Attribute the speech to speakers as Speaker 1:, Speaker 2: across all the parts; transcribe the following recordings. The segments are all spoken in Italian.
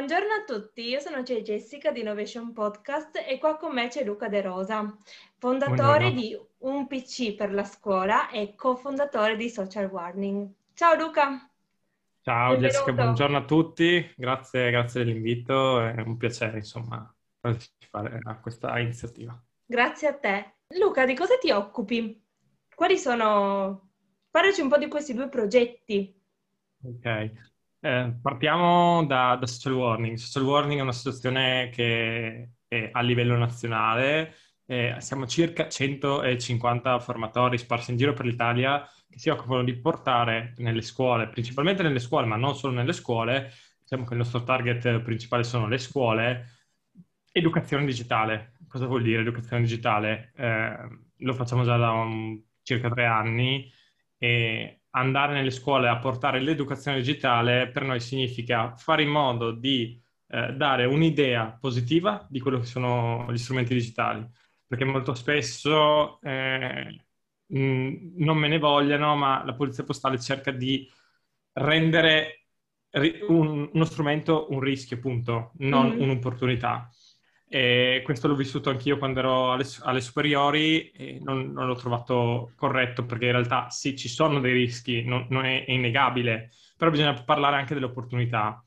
Speaker 1: Buongiorno a tutti, io sono Jessica di Innovation Podcast e qua con me c'è Luca De Rosa, fondatore
Speaker 2: Buongiorno.
Speaker 1: di Un PC per la scuola e cofondatore di Social Warning. Ciao Luca!
Speaker 2: Ciao Jessica,
Speaker 1: Benvenuto.
Speaker 2: buongiorno a tutti, grazie, grazie dell'invito, è un piacere insomma partecipare a questa iniziativa.
Speaker 1: Grazie a te. Luca, di cosa ti occupi? Quali sono... Parlaci un po' di questi due progetti.
Speaker 2: Ok, Eh, partiamo da, da Social Warning. Social Warning è un'associazione che è a livello nazionale, eh, siamo circa 150 formatori sparsi in giro per l'Italia che si occupano di portare nelle scuole, principalmente nelle scuole, ma non solo nelle scuole, diciamo che il nostro target principale sono le scuole, educazione digitale. Cosa vuol dire educazione digitale? Eh, lo facciamo già da un- circa tre anni e andare nelle scuole a portare l'educazione digitale per noi significa fare in modo di eh, dare un'idea positiva di quello che sono gli strumenti digitali, perché molto spesso eh, mh, non me ne vogliano, ma la polizia postale cerca di rendere ri- un- uno strumento un rischio, appunto, non
Speaker 1: Mhm.
Speaker 2: un'opportunità. E questo l'ho vissuto anch'io quando ero alle, alle superiori e non, non l'ho trovato corretto perché in realtà sì, ci sono dei rischi, non, non è, è innegabile, però bisogna parlare anche delle opportunità.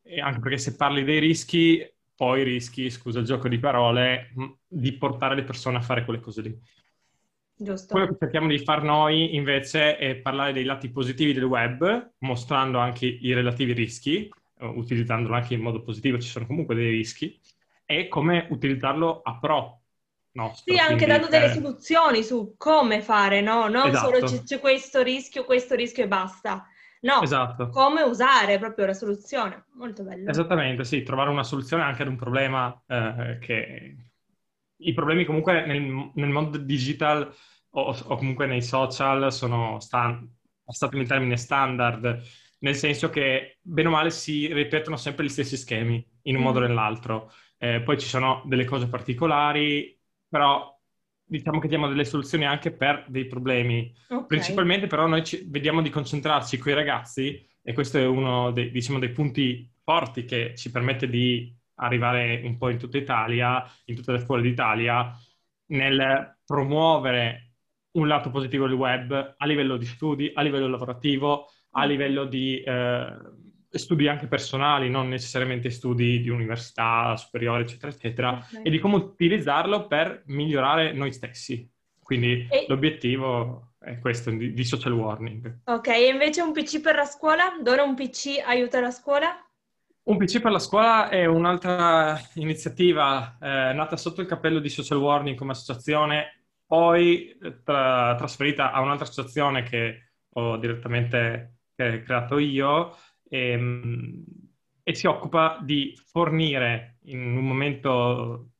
Speaker 2: E anche perché se parli dei rischi, poi rischi, scusa il gioco di parole, di portare le persone a fare quelle cose lì.
Speaker 1: Giusto?
Speaker 2: Quello che cerchiamo di fare noi invece è parlare dei lati positivi del web, mostrando anche i relativi rischi, utilizzandolo anche in modo positivo, ci sono comunque dei rischi, e come utilizzarlo a pro nostro.
Speaker 1: Sì, anche dando delle
Speaker 2: eh,
Speaker 1: soluzioni su come fare, no? Non
Speaker 2: Esatto.
Speaker 1: solo c'è, c'è questo rischio, questo rischio e basta. No,
Speaker 2: Esatto.
Speaker 1: come usare proprio la soluzione. Molto bello.
Speaker 2: Esattamente, sì, trovare una soluzione anche ad un problema eh, che... I problemi comunque nel, nel mondo digital o, o comunque nei social sono, stan- passatemi il termine, standard, nel senso che bene o male si ripetono sempre gli stessi schemi in un modo o
Speaker 1: Mm.
Speaker 2: nell'altro. Eh, poi ci sono delle cose particolari, però diciamo che diamo delle soluzioni anche per dei problemi.
Speaker 1: Ok.
Speaker 2: Principalmente però noi ci- vediamo di concentrarci con i ragazzi e questo è uno dei, diciamo, dei punti forti che ci permette di arrivare un po' in tutta Italia, in tutte le scuole d'Italia, nel promuovere un lato positivo del web a livello di studi, a livello lavorativo, a
Speaker 1: Mm.
Speaker 2: livello di eh, studi anche personali, non necessariamente studi di università superiore, eccetera, eccetera,
Speaker 1: Ok.
Speaker 2: e di come utilizzarlo per migliorare noi stessi. Quindi
Speaker 1: E-
Speaker 2: l'obiettivo è questo di, di social warning.
Speaker 1: Ok, e invece un PC per la scuola? Dove un PC aiuta la scuola?
Speaker 2: Un PC per la scuola è un'altra iniziativa eh, nata sotto il cappello di Social Warning come associazione, poi eh, tra- trasferita a un'altra associazione che ho direttamente eh, creato io ehm, e si occupa di fornire in un momento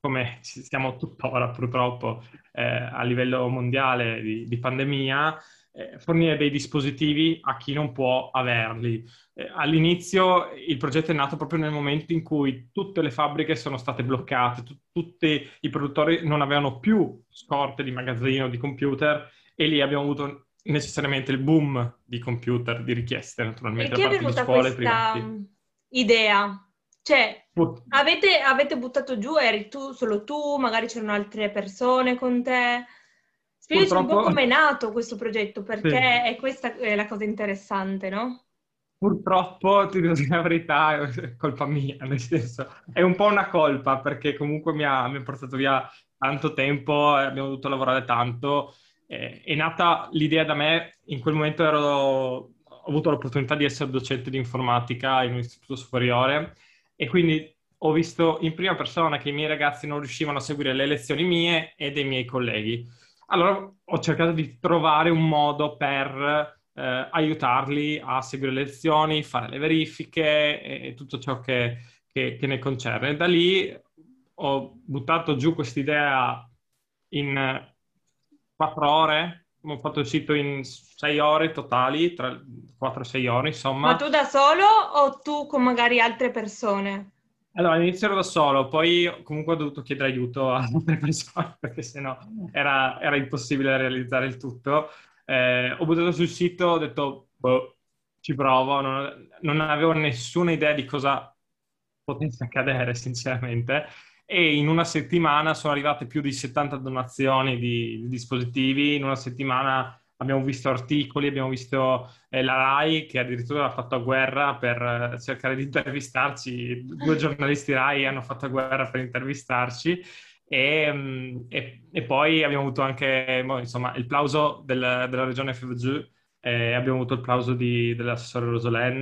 Speaker 2: come ci siamo tuttora purtroppo eh, a livello mondiale di, di pandemia, eh, fornire dei dispositivi a chi non può averli. Eh, all'inizio il progetto è nato proprio nel momento in cui tutte le fabbriche sono state bloccate, tu- tutti i produttori non avevano più scorte di magazzino di computer e lì abbiamo avuto necessariamente il boom di computer, di richieste naturalmente da parte di scuole
Speaker 1: questa
Speaker 2: private.
Speaker 1: idea? Cioè, avete, avete buttato giù, eri tu, solo tu, magari c'erano altre persone con te? Spiegaci un po'
Speaker 2: Purtroppo-
Speaker 1: come è nato questo progetto, perché
Speaker 2: Sì.
Speaker 1: è questa è la cosa interessante, no?
Speaker 2: Purtroppo, ti dire la verità, è colpa mia, nel senso, è un po' una colpa perché comunque mi ha, mi ha portato via tanto tempo, e abbiamo dovuto lavorare tanto. Eh, è nata l'idea da me, in quel momento ero, ho avuto l'opportunità di essere docente di informatica in un istituto superiore e quindi ho visto in prima persona che i miei ragazzi non riuscivano a seguire le lezioni mie e dei miei colleghi. Allora ho cercato di trovare un modo per eh, aiutarli a seguire le lezioni, fare le verifiche e, e tutto ciò che, che- che ne concerne. Da lì ho buttato giù quest'idea in eh, quattro ore, ho fatto il sito in sei ore totali, tra quattro e sei ore, insomma.
Speaker 1: Ma tu da solo o tu con magari altre persone?
Speaker 2: Allora, all'inizio ero da solo, poi comunque ho dovuto chiedere aiuto a altre persone perché sennò era, era impossibile realizzare il tutto. Eh, ho buttato sul sito, ho detto, boh, ci provo, non, non avevo nessuna idea di cosa potesse accadere, sinceramente. E in una settimana sono arrivate più di 70 donazioni di, di dispositivi. In una settimana abbiamo visto articoli, abbiamo visto eh, la RAI che addirittura ha fatto a guerra per eh, cercare di intervistarci. Due giornalisti RAI hanno fatto a guerra per intervistarci. E, mm, e, e poi abbiamo avuto anche insomma, il plauso del, della regione FVG, eh, abbiamo avuto il plauso di, dell'assessore Rosolen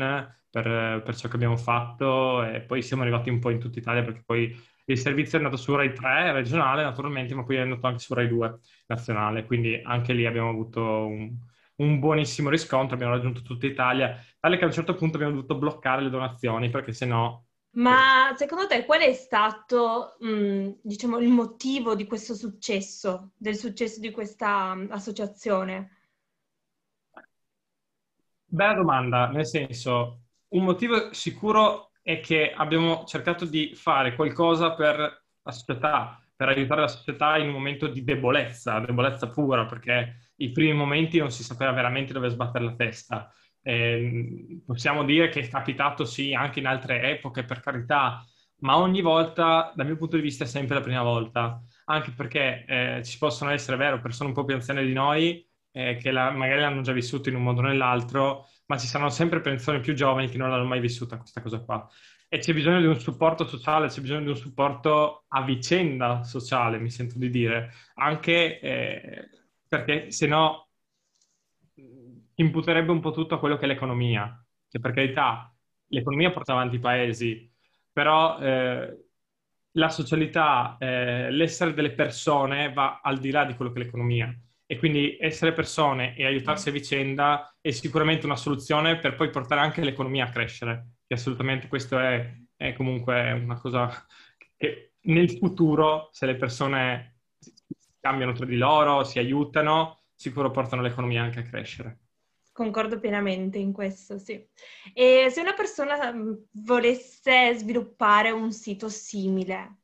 Speaker 2: per, per, ciò che abbiamo fatto e poi siamo arrivati un po' in tutta Italia perché poi il servizio è andato su Rai 3 regionale naturalmente, ma poi è andato anche su Rai 2 nazionale, quindi anche lì abbiamo avuto un, un buonissimo riscontro, abbiamo raggiunto tutta Italia, tale che a un certo punto abbiamo dovuto bloccare le donazioni perché sennò...
Speaker 1: Ma secondo te qual è stato, mh, diciamo, il motivo di questo successo, del successo di questa associazione?
Speaker 2: Bella domanda, nel senso, un motivo sicuro è che abbiamo cercato di fare qualcosa per la società, per aiutare la società in un momento di debolezza, debolezza pura, perché i primi momenti non si sapeva veramente dove sbattere la testa. Eh, possiamo dire che è capitato sì anche in altre epoche, per carità, ma ogni volta, dal mio punto di vista, è sempre la prima volta, anche perché eh, ci possono essere, vero, persone un po' più anziane di noi eh, che la, magari l'hanno già vissuto in un modo o nell'altro, ma ci saranno sempre persone più giovani che non l'hanno mai vissuta questa cosa qua. E c'è bisogno di un supporto sociale, c'è bisogno di un supporto a vicenda sociale, mi sento di dire, anche eh, perché se no imputerebbe un po' tutto a quello che è l'economia, che per carità l'economia porta avanti i paesi, però eh, la socialità, eh, l'essere delle persone va al di là di quello che è l'economia e quindi essere persone e aiutarsi a vicenda è sicuramente una soluzione per poi portare anche l'economia a crescere, che assolutamente questo è, è comunque una cosa che nel futuro, se le persone cambiano tra di loro, si aiutano, sicuro portano l'economia anche a crescere.
Speaker 1: Concordo pienamente in questo, sì. E se una persona mm, volesse sviluppare un sito simile,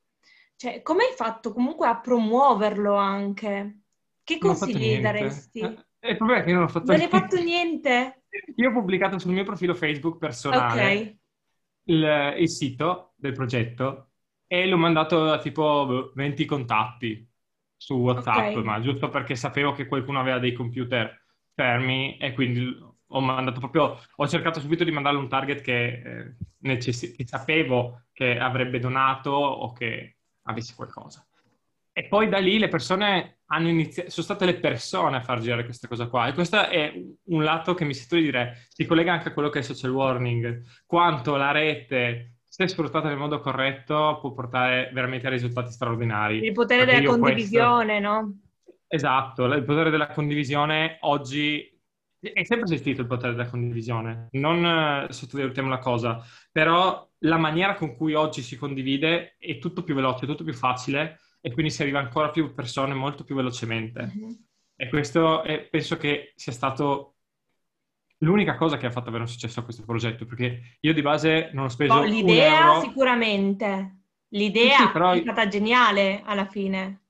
Speaker 1: cioè come hai fatto comunque a promuoverlo anche? Che consigli daresti?
Speaker 2: Eh, il problema è che io non ho fatto
Speaker 1: non niente. Non hai fatto niente?
Speaker 2: Io ho pubblicato sul mio profilo Facebook personale okay. il, il, sito del progetto e l'ho mandato a tipo 20 contatti su WhatsApp, okay. ma giusto perché sapevo che qualcuno aveva dei computer fermi e quindi ho mandato proprio, ho cercato subito di mandarle un target che, eh, necess- che sapevo che avrebbe donato o che avesse qualcosa. E poi da lì le persone hanno iniziato, sono state le persone a far girare questa cosa qua. E questo è un lato che mi sento di dire, si collega anche a quello che è social warning, quanto la rete, se sfruttata nel modo corretto, può portare veramente a risultati straordinari.
Speaker 1: Il potere Perché della condivisione, questo... no?
Speaker 2: Esatto, il potere della condivisione oggi è sempre esistito il potere della condivisione, non eh, sottovalutiamo la cosa, però la maniera con cui oggi si condivide è tutto più veloce, tutto più facile e quindi si arriva ancora più persone molto più velocemente. Mm-hmm. E questo è, penso che sia stato l'unica cosa che ha fatto avere un successo a questo progetto, perché io di base non ho speso oh,
Speaker 1: L'idea sicuramente, l'idea sì, però... è stata geniale alla fine.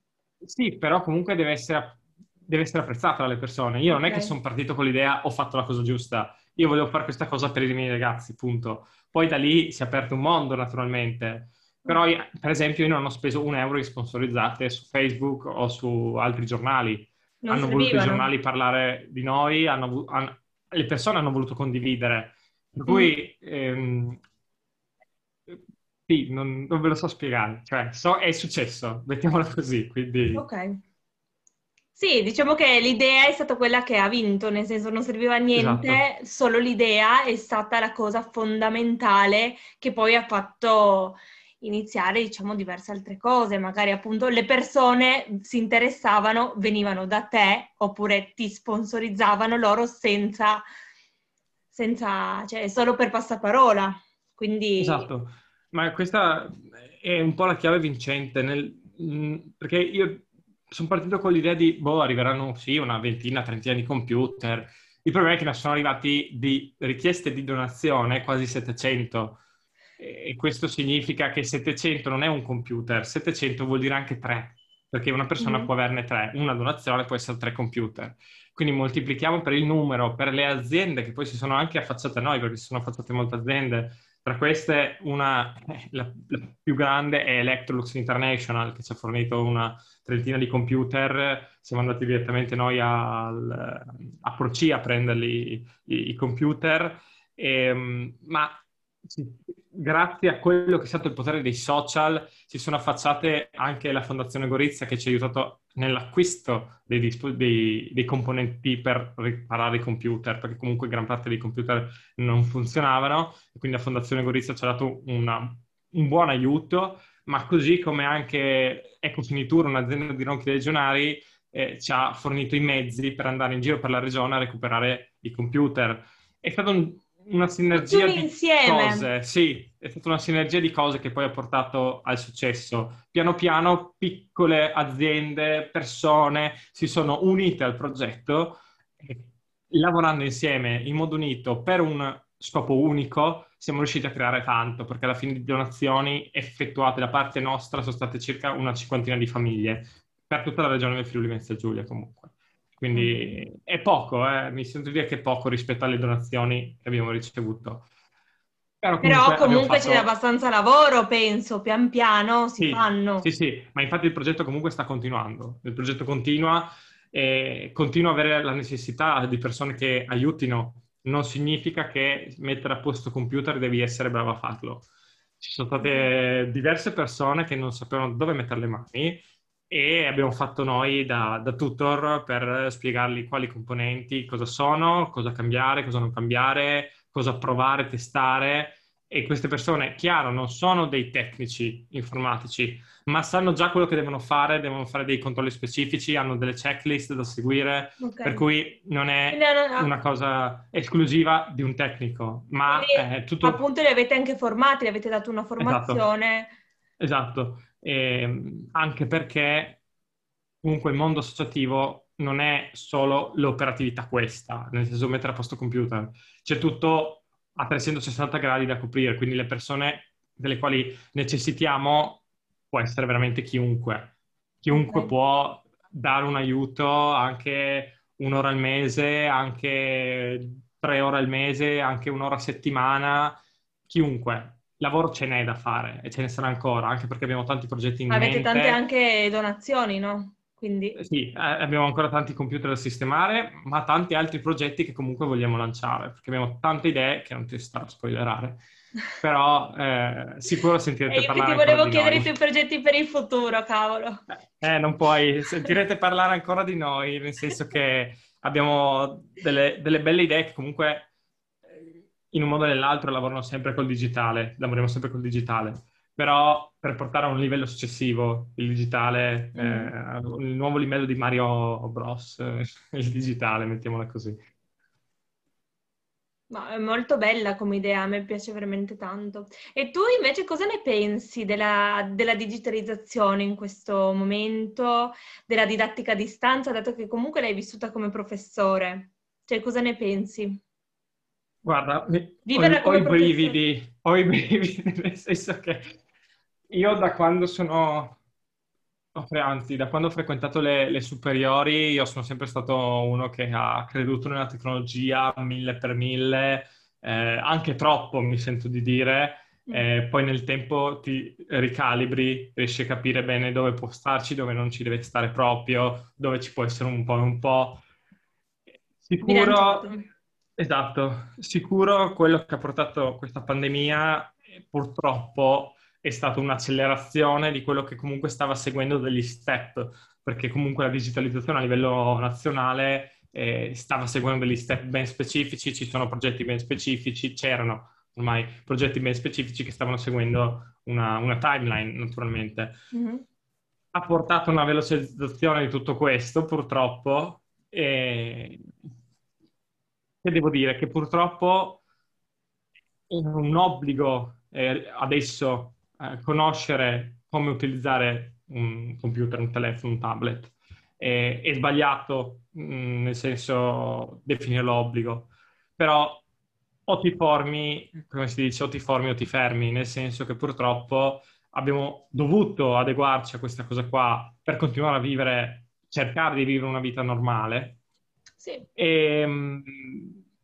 Speaker 2: Sì, però comunque deve essere, deve essere apprezzata dalle persone. Io okay. non è che sono partito con l'idea ho fatto la cosa giusta, io volevo fare questa cosa per i miei ragazzi, punto. Poi da lì si è aperto un mondo naturalmente però, per esempio, io non ho speso un euro di sponsorizzate su Facebook o su altri giornali. Non hanno voluto i giornali parlare di noi, hanno, hanno, le persone hanno voluto condividere. Per cui, mm. ehm, sì, non, non, ve lo so spiegare. Cioè, so, è successo, mettiamola così, quindi...
Speaker 1: Ok. Sì, diciamo che l'idea è stata quella che ha vinto, nel senso non serviva a niente, esatto. solo l'idea è stata la cosa fondamentale che poi ha fatto iniziare, diciamo, diverse altre cose. Magari appunto le persone si interessavano, venivano da te oppure ti sponsorizzavano loro senza, senza cioè solo per passaparola. Quindi...
Speaker 2: Esatto, ma questa è un po' la chiave vincente, nel, mm, perché io sono partito con l'idea di, boh, arriveranno sì una ventina, trentina di computer. Il problema è che ne sono arrivati di richieste di donazione quasi 700 e questo significa che 700 non è un computer, 700 vuol dire anche 3, perché una persona mm. può averne 3, una donazione può essere 3 computer. quindi moltiplichiamo per il numero, per le aziende che poi si sono anche affacciate a noi, perché si sono affacciate molte aziende. Tra queste, una, eh, la, la, più grande è Electrolux International, che ci ha fornito una trentina di computer. Siamo andati direttamente noi al, a Proci a prenderli i, i computer. E, ehm, ma grazie a quello che è stato il potere dei social, si sono affacciate anche la Fondazione Gorizia che ci ha aiutato nell'acquisto dei, disp- dei, dei, componenti per riparare i computer, perché comunque gran parte dei computer non funzionavano, e quindi la Fondazione Gorizia ci ha dato una, un buon aiuto, ma così come anche Ecofinitura, un'azienda di ronchi legionari, eh, ci ha fornito i mezzi per andare in giro per la regione a recuperare i computer. È stato un, una sinergia di insieme. cose, sì, è stata una sinergia di cose che poi ha portato al successo. Piano piano piccole aziende, persone si sono unite al progetto e lavorando insieme in modo unito per un scopo unico siamo riusciti a creare tanto perché alla fine di donazioni effettuate da parte nostra sono state circa una cinquantina di famiglie per tutta la regione del Friuli Venezia Giulia comunque. Quindi mm. è poco, eh? mi sento dire che è poco rispetto alle donazioni che abbiamo ricevuto.
Speaker 1: Però comunque, Però comunque fatto... c'è abbastanza lavoro, penso, pian piano si
Speaker 2: sì,
Speaker 1: fanno.
Speaker 2: Sì, sì, ma infatti il progetto comunque sta continuando. Il progetto continua e continua a avere la necessità di persone che aiutino. Non significa che mettere a posto computer devi essere bravo a farlo. Ci sono state diverse persone che non sapevano dove mettere le mani e abbiamo fatto noi da, da, tutor per spiegargli quali componenti, cosa sono, cosa cambiare, cosa non cambiare, cosa provare, testare. E queste persone, chiaro, non sono dei tecnici informatici, ma sanno già quello che devono fare, devono fare dei controlli specifici, hanno delle checklist da seguire, okay. per cui non è una cosa esclusiva di un tecnico, ma
Speaker 1: Quindi,
Speaker 2: è tutto...
Speaker 1: Appunto li avete anche formati, li avete dato una esatto. formazione.
Speaker 2: Esatto. esatto eh, anche perché comunque il mondo associativo non è solo l'operatività questa, nel senso mettere a posto computer, c'è tutto a 360 gradi da coprire, quindi le persone delle quali necessitiamo può essere veramente chiunque. Chiunque okay. può dare un aiuto anche un'ora al mese, anche tre ore al mese, anche un'ora a settimana, chiunque lavoro ce n'è da fare e ce ne sarà ancora, anche perché abbiamo tanti progetti in
Speaker 1: Avete
Speaker 2: mente.
Speaker 1: Avete tante anche donazioni, no? Quindi...
Speaker 2: Eh, sì, eh, abbiamo ancora tanti computer da sistemare, ma tanti altri progetti che comunque vogliamo lanciare, perché abbiamo tante idee che non ti sto a spoilerare, però eh, sicuro sentirete e parlare
Speaker 1: ti volevo chiedere i tuoi progetti per il futuro, cavolo.
Speaker 2: Eh, non puoi, sentirete parlare ancora di noi, nel senso che abbiamo delle, delle belle idee che comunque in un modo o nell'altro lavorano sempre col digitale, lavoriamo sempre col digitale, però per portare a un livello successivo il digitale, mm. eh, il nuovo livello di Mario Bros, il digitale, mettiamola così.
Speaker 1: Ma è molto bella come idea, a me piace veramente tanto. E tu invece cosa ne pensi della, della digitalizzazione in questo momento, della didattica a distanza, dato che comunque l'hai vissuta come professore? Cioè, cosa ne pensi?
Speaker 2: Guarda, ho, ho, i brividi, ho i brividi, nel senso che io da quando sono, anzi, da quando ho frequentato le, le, superiori, io sono sempre stato uno che ha creduto nella tecnologia mille per mille, eh, anche troppo mi sento di dire, mm. eh, poi nel tempo ti ricalibri, riesci a capire bene dove può starci, dove non ci deve stare proprio, dove ci può essere un po' e un po'. Sicuro Esatto, sicuro quello che ha portato questa pandemia purtroppo è stata un'accelerazione di quello che comunque stava seguendo degli step, perché comunque la digitalizzazione a livello nazionale eh, stava seguendo degli step ben specifici, ci sono progetti ben specifici, c'erano ormai progetti ben specifici che stavano seguendo una, una timeline naturalmente. Mm-hmm. Ha portato una velocizzazione di tutto questo purtroppo e che devo dire? Che purtroppo è un obbligo eh, adesso eh, conoscere come utilizzare un computer, un telefono, un tablet. Eh, è sbagliato, mh, mm, nel senso, definirlo obbligo. Però o ti formi, come si dice, o ti formi o ti fermi, nel senso che purtroppo abbiamo dovuto adeguarci a questa cosa qua per continuare a vivere, cercare di vivere una vita normale,
Speaker 1: Sì.
Speaker 2: E, ehm,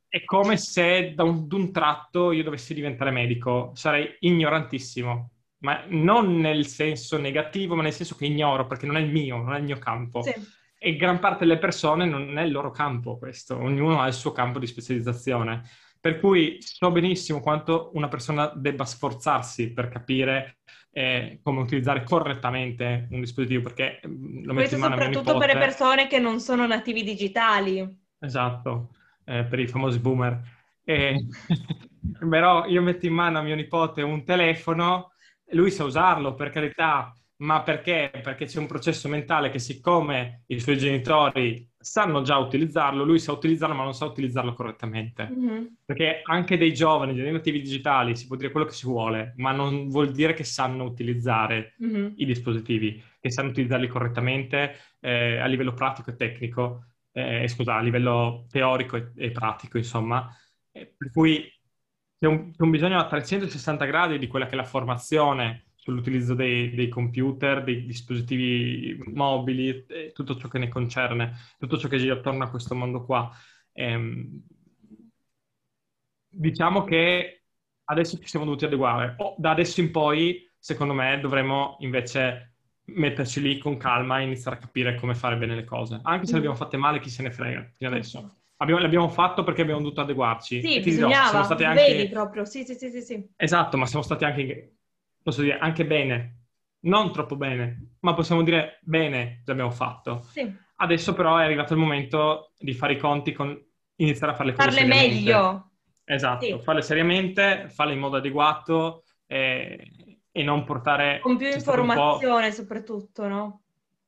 Speaker 2: è come se da un, un tratto io dovessi diventare medico, sarei ignorantissimo, ma non nel senso negativo, ma nel senso che ignoro perché non è il mio, non è il mio campo. Sì. E gran parte delle persone non è il loro campo questo, ognuno ha il suo campo di specializzazione. Per cui so benissimo quanto una persona debba sforzarsi per capire eh, come utilizzare correttamente un dispositivo, perché
Speaker 1: mm, lo metto in mano soprattutto per le persone che non sono nativi digitali.
Speaker 2: Esatto, eh, per i famosi boomer. E... Però io metto in mano a mio nipote un telefono, lui sa usarlo, per carità, ma perché? Perché c'è un processo mentale che siccome i suoi genitori sanno già utilizzarlo, lui sa utilizzarlo ma non sa utilizzarlo correttamente. Mm-hmm. Perché anche dei giovani, dei nativi digitali, si può dire quello che si vuole, ma non vuol dire che sanno utilizzare mm-hmm. i dispositivi, che sanno utilizzarli correttamente eh, a livello pratico e tecnico, eh, scusa, a livello teorico e, e pratico, insomma. Eh, per cui c'è un, c'è un bisogno a 360 gradi di quella che è la formazione sull'utilizzo dei, dei, computer, dei dispositivi mobili, tutto ciò che ne concerne, tutto ciò che gira attorno a questo mondo qua. Ehm, diciamo che adesso ci siamo dovuti adeguare. Oh, da adesso in poi, secondo me, dovremmo invece metterci lì con calma e iniziare a capire come fare bene le cose. Anche se le abbiamo fatte male, chi se ne frega fino adesso. Abbiamo, l'abbiamo fatto perché abbiamo dovuto adeguarci.
Speaker 1: Sì, bisognava, dirò, anche... vedi proprio, sì, sì, sì, sì.
Speaker 2: Esatto, ma siamo stati anche posso dire anche bene, non troppo bene, ma possiamo dire bene l'abbiamo fatto.
Speaker 1: Sì.
Speaker 2: Adesso però è arrivato il momento di fare i conti con iniziare a fare le cose
Speaker 1: Farle meglio.
Speaker 2: Esatto, sì. farle seriamente, farle in modo adeguato e, e non portare...
Speaker 1: Con più informazione soprattutto, no?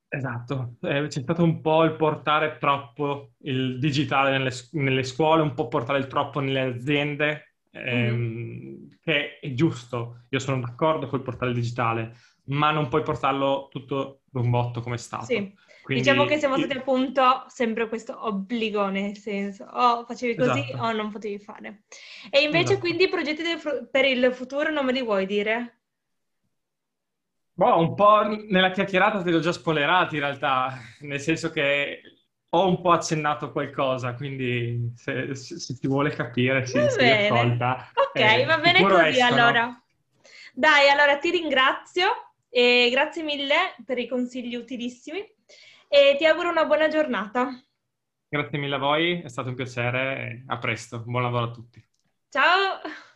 Speaker 2: Esatto, eh, c'è stato un po' il portare troppo il digitale nelle, nelle scuole, un po' portare il troppo nelle aziende, ehm, mm-hmm. Che è giusto, io sono d'accordo col portale digitale, ma non puoi portarlo tutto d'un botto come è stato.
Speaker 1: Sì. Quindi... Diciamo che siamo stati appunto sempre questo obbligo, nel senso o facevi così esatto. o non potevi fare. E invece esatto. quindi i progetti del, per il futuro non me li vuoi dire?
Speaker 2: Boh, un po' nella chiacchierata te li ho già spoilerati in realtà, nel senso che ho un po' accennato qualcosa, quindi se, se, se ti vuole capire si, si ascolta.
Speaker 1: Ok, eh, va bene così escono. allora. Dai, allora ti ringrazio e grazie mille per i consigli utilissimi e ti auguro una buona giornata.
Speaker 2: Grazie mille a voi, è stato un piacere, a presto, buon lavoro a tutti.
Speaker 1: Ciao!